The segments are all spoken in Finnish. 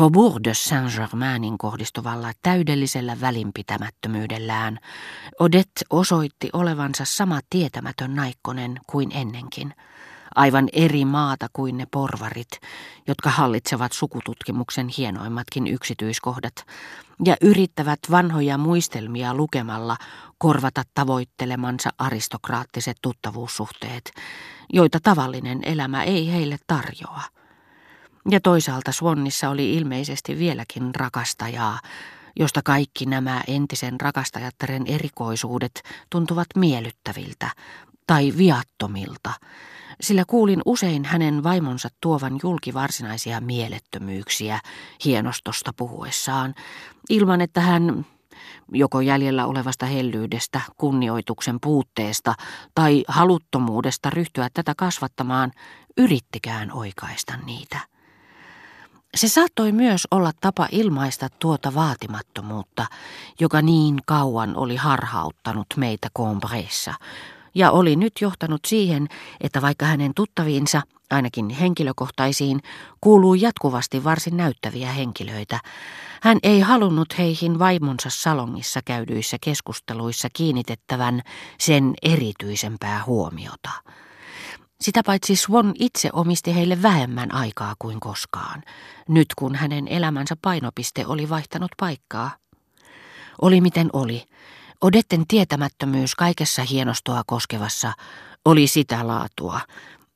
Faubourg de Saint-Germainin kohdistuvalla täydellisellä välinpitämättömyydellään Odette osoitti olevansa sama tietämätön naikkonen kuin ennenkin. Aivan eri maata kuin ne porvarit, jotka hallitsevat sukututkimuksen hienoimmatkin yksityiskohdat ja yrittävät vanhoja muistelmia lukemalla korvata tavoittelemansa aristokraattiset tuttavuussuhteet, joita tavallinen elämä ei heille tarjoa. Ja toisaalta Swannissa oli ilmeisesti vieläkin rakastajaa, josta kaikki nämä entisen rakastajattaren erikoisuudet tuntuvat miellyttäviltä tai viattomilta, sillä kuulin usein hänen vaimonsa tuovan julki varsinaisia mielettömyyksiä hienostosta puhuessaan, ilman että hän joko jäljellä olevasta hellyydestä, kunnioituksen puutteesta tai haluttomuudesta ryhtyä tätä kasvattamaan, yrittikään oikaista niitä. Se saattoi myös olla tapa ilmaista tuota vaatimattomuutta, joka niin kauan oli harhauttanut meitä Combreessa, ja oli nyt johtanut siihen, että vaikka hänen tuttaviinsa, ainakin henkilökohtaisiin, kuuluu jatkuvasti varsin näyttäviä henkilöitä, hän ei halunnut heihin vaimonsa salongissa käydyissä keskusteluissa kiinnitettävän sen erityisempää huomiota. Sitä paitsi Swan itse omisti heille vähemmän aikaa kuin koskaan, nyt kun hänen elämänsä painopiste oli vaihtanut paikkaa. Oli miten oli, Odetten tietämättömyys kaikessa hienostoa koskevassa oli sitä laatua,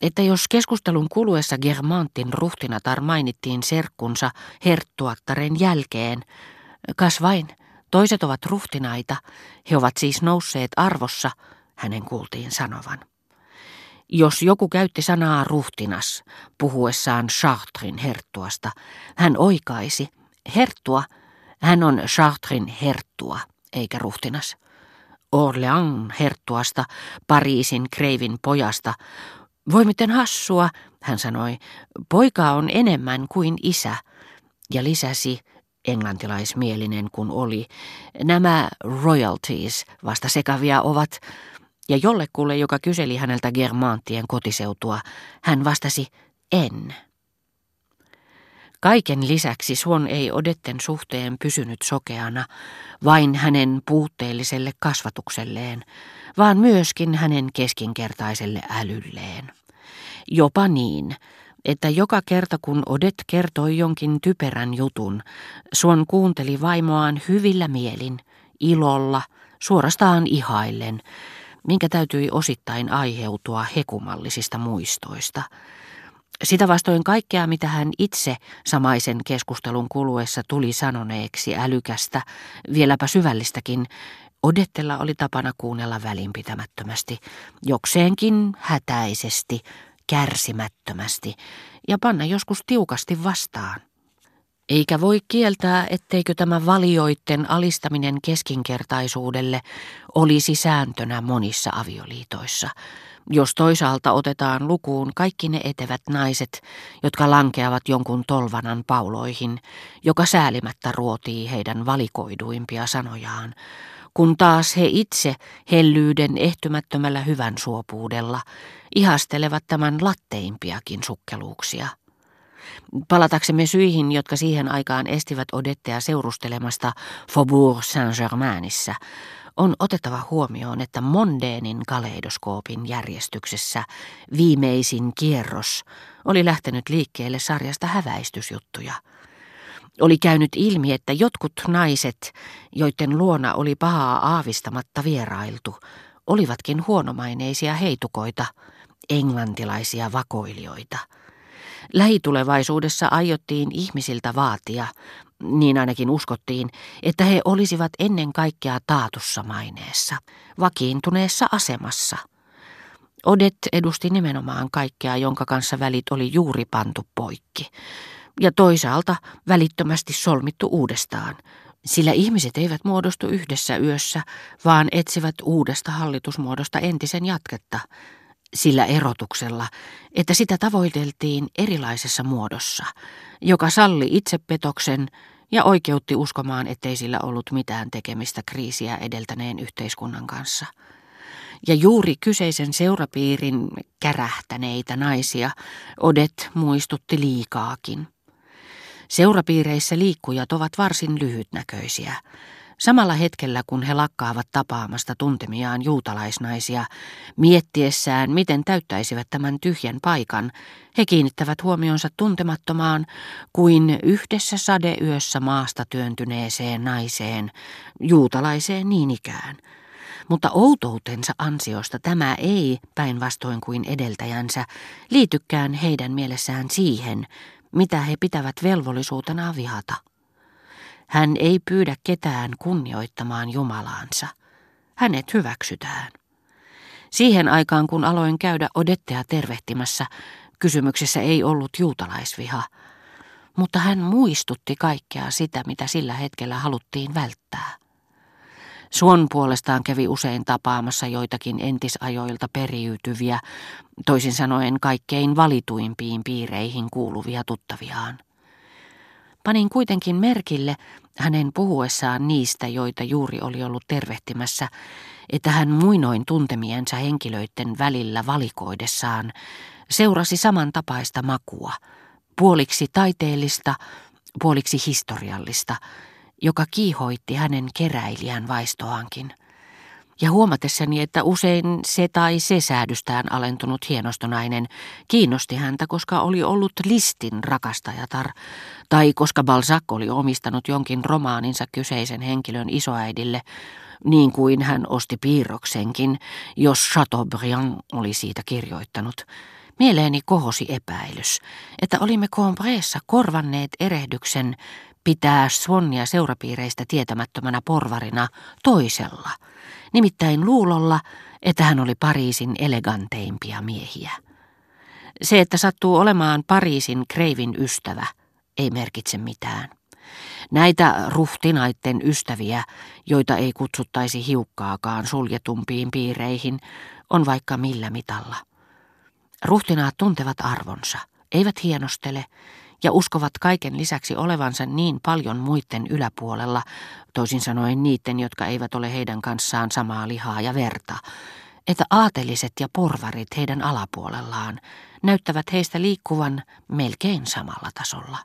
että jos keskustelun kuluessa Germantin ruhtinatar mainittiin serkkunsa herttuattaren jälkeen, kas vain, toiset ovat ruhtinaita, he ovat siis nousseet arvossa, hänen kuultiin sanovan. Jos joku käytti sanaa ruhtinas puhuessaan Chartrin herttuasta, hän oikaisi, herttua, hän on Chartrin herttua, eikä ruhtinas. Orlean herttuasta, Pariisin kreivin pojasta. Voi miten hassua, hän sanoi, poika on enemmän kuin isä, ja lisäsi, englantilaismielinen kun oli, nämä royalties vasta sekavia ovat, ja jollekulle, joka kyseli häneltä Germantien kotiseutua, hän vastasi en. Kaiken lisäksi Suon ei Odetten suhteen pysynyt sokeana vain hänen puutteelliselle kasvatukselleen, vaan myöskin hänen keskinkertaiselle älylleen. Jopa niin, että joka kerta kun Odet kertoi jonkin typerän jutun, Suon kuunteli vaimoaan hyvillä mielin, ilolla, suorastaan ihaillen, minkä täytyi osittain aiheutua hekumallisista muistoista. Sitä vastoin kaikkea, mitä hän itse samaisen keskustelun kuluessa tuli sanoneeksi älykästä, vieläpä syvällistäkin, Odettella oli tapana kuunnella välinpitämättömästi, jokseenkin hätäisesti, kärsimättömästi ja panna joskus tiukasti vastaan. Eikä voi kieltää, etteikö tämä valioitten alistaminen keskinkertaisuudelle olisi sääntönä monissa avioliitoissa, jos toisaalta otetaan lukuun kaikki ne etevät naiset, jotka lankeavat jonkun tolvanan pauloihin, joka säälimättä ruotii heidän valikoiduimpia sanojaan, kun taas he itse hellyyden ehtymättömällä hyvän suopuudella ihastelevat tämän latteimpiakin sukkeluuksia. Palataksemme syihin, jotka siihen aikaan estivät Odettea seurustelemasta Faubourg Saint-Germainissa, on otettava huomioon, että mondeenin kaleidoskoopin järjestyksessä viimeisin kierros oli lähtenyt liikkeelle sarjasta häväistysjuttuja. Oli käynyt ilmi, että jotkut naiset, joiden luona oli pahaa aavistamatta vierailtu, olivatkin huonomaineisia heitukoita, englantilaisia vakoilijoita – Lähitulevaisuudessa aiottiin ihmisiltä vaatia, niin ainakin uskottiin, että he olisivat ennen kaikkea taatussa maineessa, vakiintuneessa asemassa. Odet edusti nimenomaan kaikkea, jonka kanssa välit oli juuri pantu poikki, ja toisaalta välittömästi solmittu uudestaan, sillä ihmiset eivät muodostu yhdessä yössä, vaan etsivät uudesta hallitusmuodosta entisen jatketta, sillä erotuksella, että sitä tavoiteltiin erilaisessa muodossa, joka salli itsepetoksen ja oikeutti uskomaan, ettei sillä ollut mitään tekemistä kriisiä edeltäneen yhteiskunnan kanssa. Ja juuri kyseisen seurapiirin kärähtäneitä naisia Odet muistutti liikaakin. Seurapiireissä liikkujat ovat varsin lyhytnäköisiä. Samalla hetkellä, kun he lakkaavat tapaamasta tuntemiaan juutalaisnaisia, miettiessään, miten täyttäisivät tämän tyhjän paikan, he kiinnittävät huomionsa tuntemattomaan kuin yhdessä sadeyössä maasta työntyneeseen naiseen, juutalaiseen niin ikään. Mutta outoutensa ansiosta tämä ei, päinvastoin kuin edeltäjänsä, liitykään heidän mielessään siihen, mitä he pitävät velvollisuutena vihata. Hän ei pyydä ketään kunnioittamaan Jumalaansa. Hänet hyväksytään. Siihen aikaan, kun aloin käydä Odettea tervehtimässä, kysymyksessä ei ollut juutalaisviha, mutta hän muistutti kaikkea sitä, mitä sillä hetkellä haluttiin välttää. Suon puolestaan kävi usein tapaamassa joitakin entisajoilta periytyviä, toisin sanoen kaikkein valituimpiin piireihin kuuluvia tuttaviaan. Panin kuitenkin merkille hänen puhuessaan niistä, joita juuri oli ollut tervehtimässä, että hän muinoin tuntemiensa henkilöiden välillä valikoidessaan seurasi samantapaista makua, puoliksi taiteellista, puoliksi historiallista, joka kiihoitti hänen keräilijän vaistoankin. Ja huomatessani, että usein se tai se säädystään alentunut hienostonainen kiinnosti häntä, koska oli ollut listin rakastajatar, tai koska Balzac oli omistanut jonkin romaaninsa kyseisen henkilön isoäidille, niin kuin hän osti piirroksenkin, jos Chateaubriand oli siitä kirjoittanut. Mieleeni kohosi epäilys, että olimme Combressa korvanneet erehdyksen pitää Swannia seurapiireistä tietämättömänä porvarina toisella, nimittäin luulolla, että hän oli Pariisin eleganteimpia miehiä. Se, että sattuu olemaan Pariisin kreivin ystävä, ei merkitse mitään. Näitä ruhtinaitten ystäviä, joita ei kutsuttaisi hiukkaakaan suljetumpiin piireihin, on vaikka millä mitalla. Ruhtinaat tuntevat arvonsa, eivät hienostele, ja uskovat kaiken lisäksi olevansa niin paljon muiden yläpuolella, toisin sanoen niiden, jotka eivät ole heidän kanssaan samaa lihaa ja verta, että aateliset ja porvarit heidän alapuolellaan näyttävät heistä liikkuvan melkein samalla tasolla.